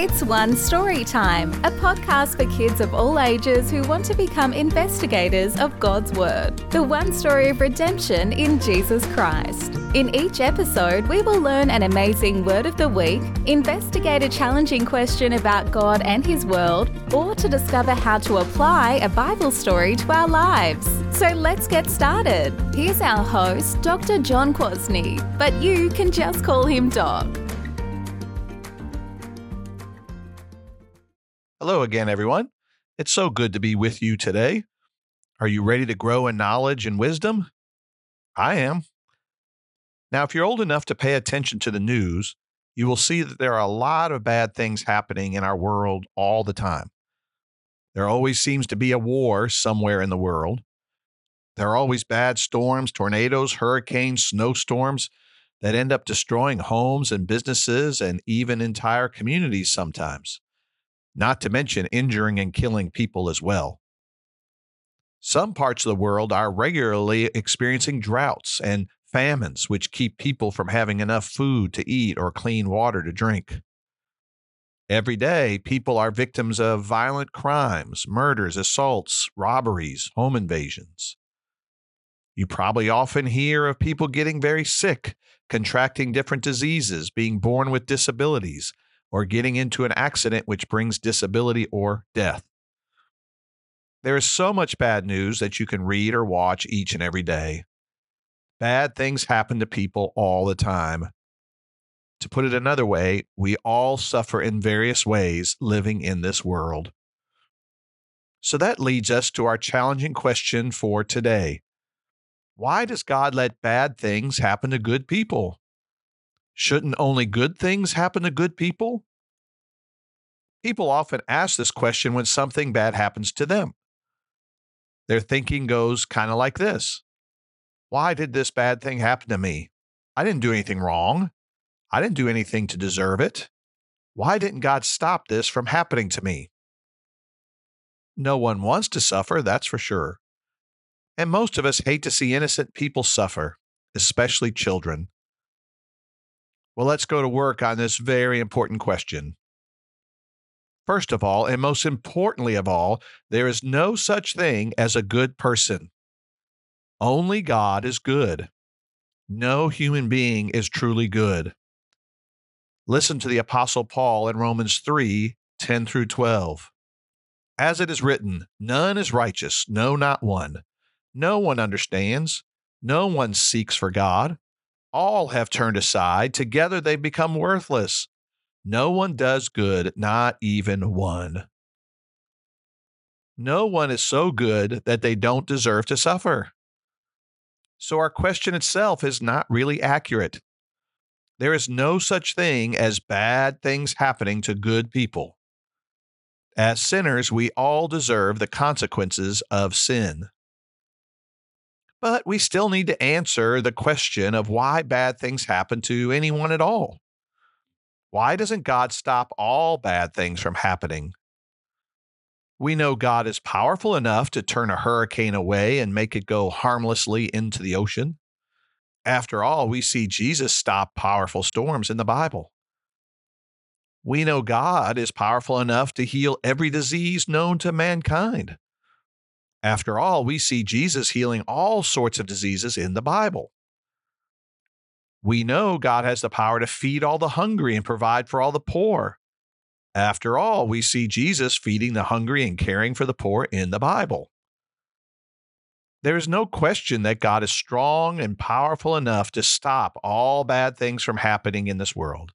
It's One Story Time, a podcast for kids of all ages who want to become investigators of God's Word. The one story of redemption in Jesus Christ. In each episode, we will learn an amazing word of the week, investigate a challenging question about God and His world, or to discover how to apply a Bible story to our lives. So let's get started. Here's our host, Dr. John Kwasny, but you can just call him Doc. Hello again, everyone. It's so good to be with you today. Are you ready to grow in knowledge and wisdom? I am. Now, if you're old enough to pay attention to the news, you will see that there are a lot of bad things happening in our world all the time. There always seems to be a war somewhere in the world. There are always bad storms, tornadoes, hurricanes, snowstorms that end up destroying homes and businesses and even entire communities sometimes, not to mention injuring and killing people as well. Some parts of the world are regularly experiencing droughts and famines, which keep people from having enough food to eat or clean water to drink. Every day, people are victims of violent crimes, murders, assaults, robberies, home invasions. You probably often hear of people getting very sick, contracting different diseases, being born with disabilities, or getting into an accident which brings disability or death. There is so much bad news that you can read or watch each and every day. Bad things happen to people all the time. To put it another way, we all suffer in various ways living in this world. So that leads us to our challenging question for today Why does God let bad things happen to good people? Shouldn't only good things happen to good people? People often ask this question when something bad happens to them. Their thinking goes kind of like this why did this bad thing happen to me? I didn't do anything wrong. I didn't do anything to deserve it. Why didn't God stop this from happening to me? No one wants to suffer, that's for sure. And most of us hate to see innocent people suffer, especially children. Well, let's go to work on this very important question. First of all, and most importantly of all, there is no such thing as a good person. Only God is good. No human being is truly good. Listen to the Apostle Paul in Romans 3 10 through 12. As it is written, none is righteous, no, not one. No one understands, no one seeks for God. All have turned aside, together they become worthless. No one does good, not even one. No one is so good that they don't deserve to suffer. So our question itself is not really accurate. There is no such thing as bad things happening to good people. As sinners, we all deserve the consequences of sin. But we still need to answer the question of why bad things happen to anyone at all. Why doesn't God stop all bad things from happening? We know God is powerful enough to turn a hurricane away and make it go harmlessly into the ocean. After all, we see Jesus stop powerful storms in the Bible. We know God is powerful enough to heal every disease known to mankind. After all, we see Jesus healing all sorts of diseases in the Bible. We know God has the power to feed all the hungry and provide for all the poor. After all, we see Jesus feeding the hungry and caring for the poor in the Bible. There is no question that God is strong and powerful enough to stop all bad things from happening in this world.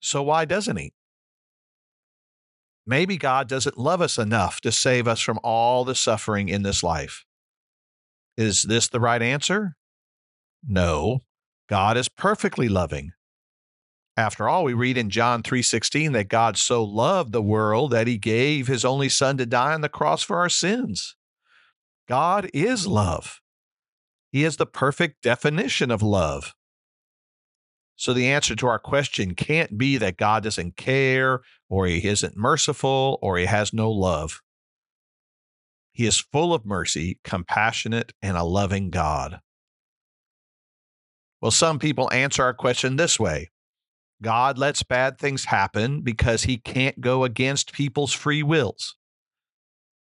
So, why doesn't He? Maybe God doesn't love us enough to save us from all the suffering in this life. Is this the right answer? No. God is perfectly loving. After all, we read in John 3:16 that God so loved the world that he gave his only son to die on the cross for our sins. God is love. He is the perfect definition of love. So the answer to our question can't be that God doesn't care or he isn't merciful or he has no love. He is full of mercy, compassionate, and a loving God. Well, some people answer our question this way God lets bad things happen because he can't go against people's free wills.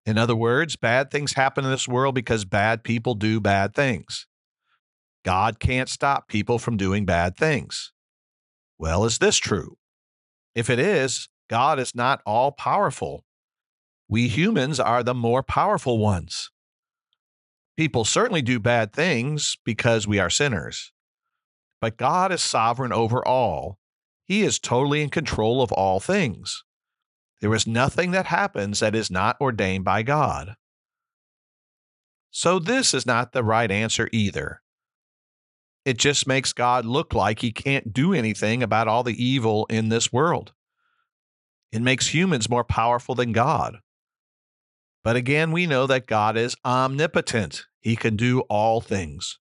In other words, bad things happen in this world because bad people do bad things. God can't stop people from doing bad things. Well, is this true? If it is, God is not all powerful. We humans are the more powerful ones. People certainly do bad things because we are sinners. But God is sovereign over all. He is totally in control of all things. There is nothing that happens that is not ordained by God. So, this is not the right answer either. It just makes God look like he can't do anything about all the evil in this world. It makes humans more powerful than God. But again, we know that God is omnipotent. He can do all things.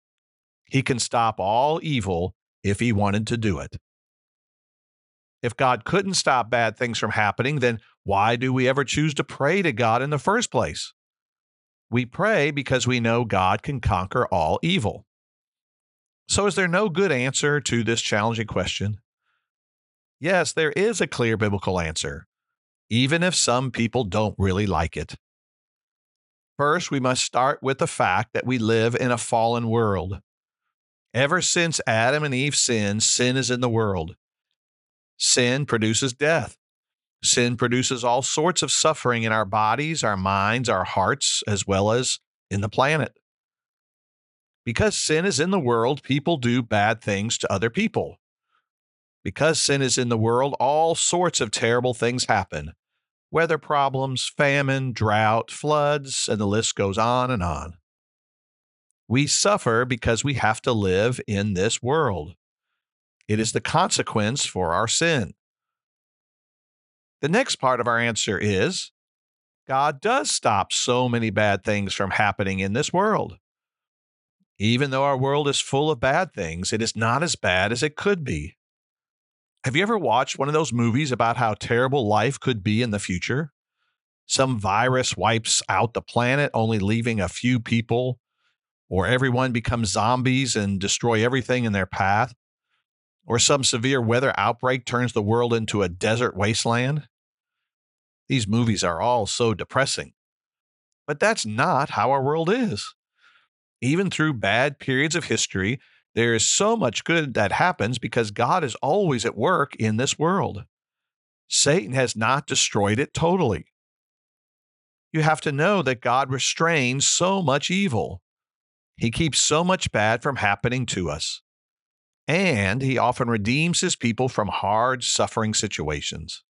He can stop all evil if he wanted to do it. If God couldn't stop bad things from happening, then why do we ever choose to pray to God in the first place? We pray because we know God can conquer all evil. So, is there no good answer to this challenging question? Yes, there is a clear biblical answer, even if some people don't really like it. First, we must start with the fact that we live in a fallen world. Ever since Adam and Eve sinned, sin is in the world. Sin produces death. Sin produces all sorts of suffering in our bodies, our minds, our hearts, as well as in the planet. Because sin is in the world, people do bad things to other people. Because sin is in the world, all sorts of terrible things happen weather problems, famine, drought, floods, and the list goes on and on. We suffer because we have to live in this world. It is the consequence for our sin. The next part of our answer is God does stop so many bad things from happening in this world. Even though our world is full of bad things, it is not as bad as it could be. Have you ever watched one of those movies about how terrible life could be in the future? Some virus wipes out the planet, only leaving a few people, or everyone becomes zombies and destroy everything in their path, or some severe weather outbreak turns the world into a desert wasteland. These movies are all so depressing. But that's not how our world is. Even through bad periods of history, there is so much good that happens because God is always at work in this world. Satan has not destroyed it totally. You have to know that God restrains so much evil. He keeps so much bad from happening to us. And he often redeems his people from hard, suffering situations.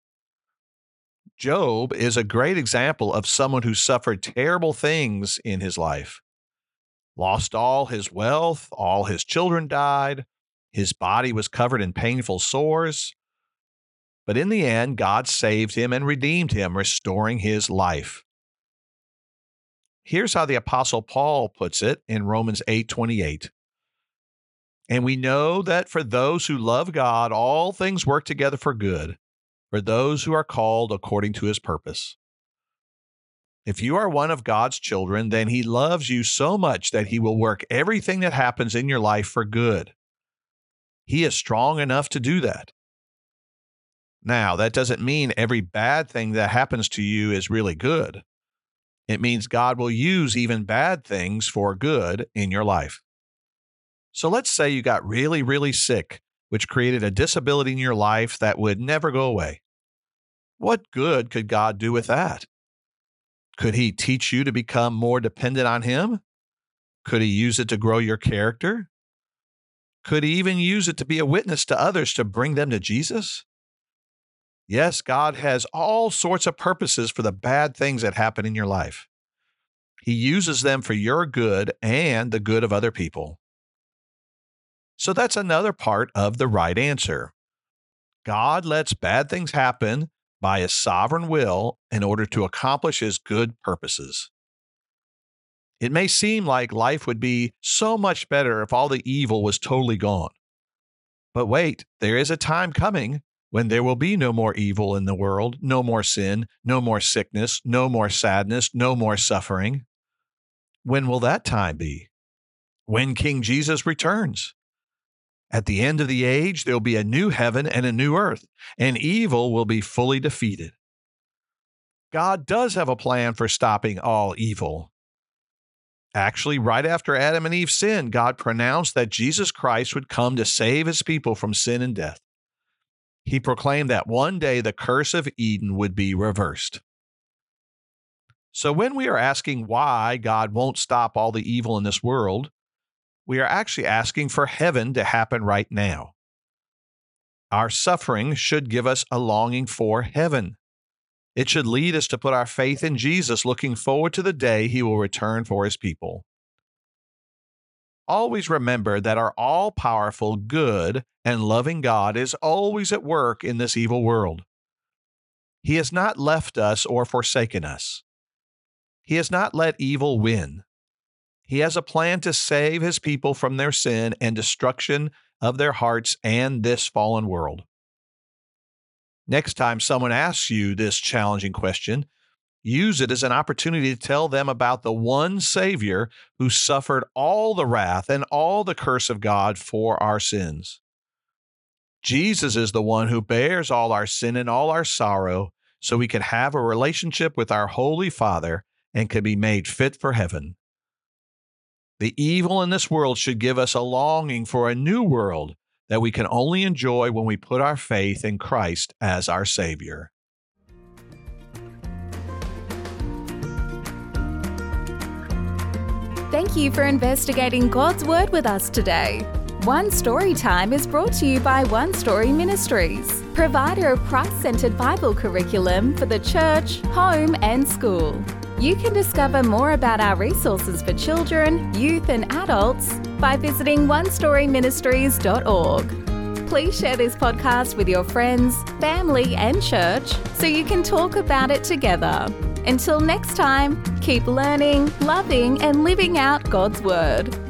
Job is a great example of someone who suffered terrible things in his life lost all his wealth, all his children died, his body was covered in painful sores. But in the end, God saved him and redeemed him, restoring his life. Here's how the apostle Paul puts it in Romans 8:28. And we know that for those who love God, all things work together for good, for those who are called according to his purpose. If you are one of God's children, then He loves you so much that He will work everything that happens in your life for good. He is strong enough to do that. Now, that doesn't mean every bad thing that happens to you is really good. It means God will use even bad things for good in your life. So let's say you got really, really sick, which created a disability in your life that would never go away. What good could God do with that? Could he teach you to become more dependent on him? Could he use it to grow your character? Could he even use it to be a witness to others to bring them to Jesus? Yes, God has all sorts of purposes for the bad things that happen in your life. He uses them for your good and the good of other people. So that's another part of the right answer. God lets bad things happen by his sovereign will in order to accomplish his good purposes. It may seem like life would be so much better if all the evil was totally gone. But wait, there is a time coming when there will be no more evil in the world, no more sin, no more sickness, no more sadness, no more suffering. When will that time be? When King Jesus returns. At the end of the age, there'll be a new heaven and a new earth, and evil will be fully defeated. God does have a plan for stopping all evil. Actually, right after Adam and Eve sinned, God pronounced that Jesus Christ would come to save his people from sin and death. He proclaimed that one day the curse of Eden would be reversed. So, when we are asking why God won't stop all the evil in this world, we are actually asking for heaven to happen right now. Our suffering should give us a longing for heaven. It should lead us to put our faith in Jesus, looking forward to the day he will return for his people. Always remember that our all powerful, good, and loving God is always at work in this evil world. He has not left us or forsaken us. He has not let evil win. He has a plan to save his people from their sin and destruction of their hearts and this fallen world. Next time someone asks you this challenging question, use it as an opportunity to tell them about the one Savior who suffered all the wrath and all the curse of God for our sins. Jesus is the one who bears all our sin and all our sorrow so we can have a relationship with our Holy Father and can be made fit for heaven. The evil in this world should give us a longing for a new world that we can only enjoy when we put our faith in Christ as our Savior. Thank you for investigating God's Word with us today. One Story Time is brought to you by One Story Ministries, provider of Christ centered Bible curriculum for the church, home, and school. You can discover more about our resources for children, youth, and adults by visiting onestoryministries.org. Please share this podcast with your friends, family, and church so you can talk about it together. Until next time, keep learning, loving, and living out God's Word.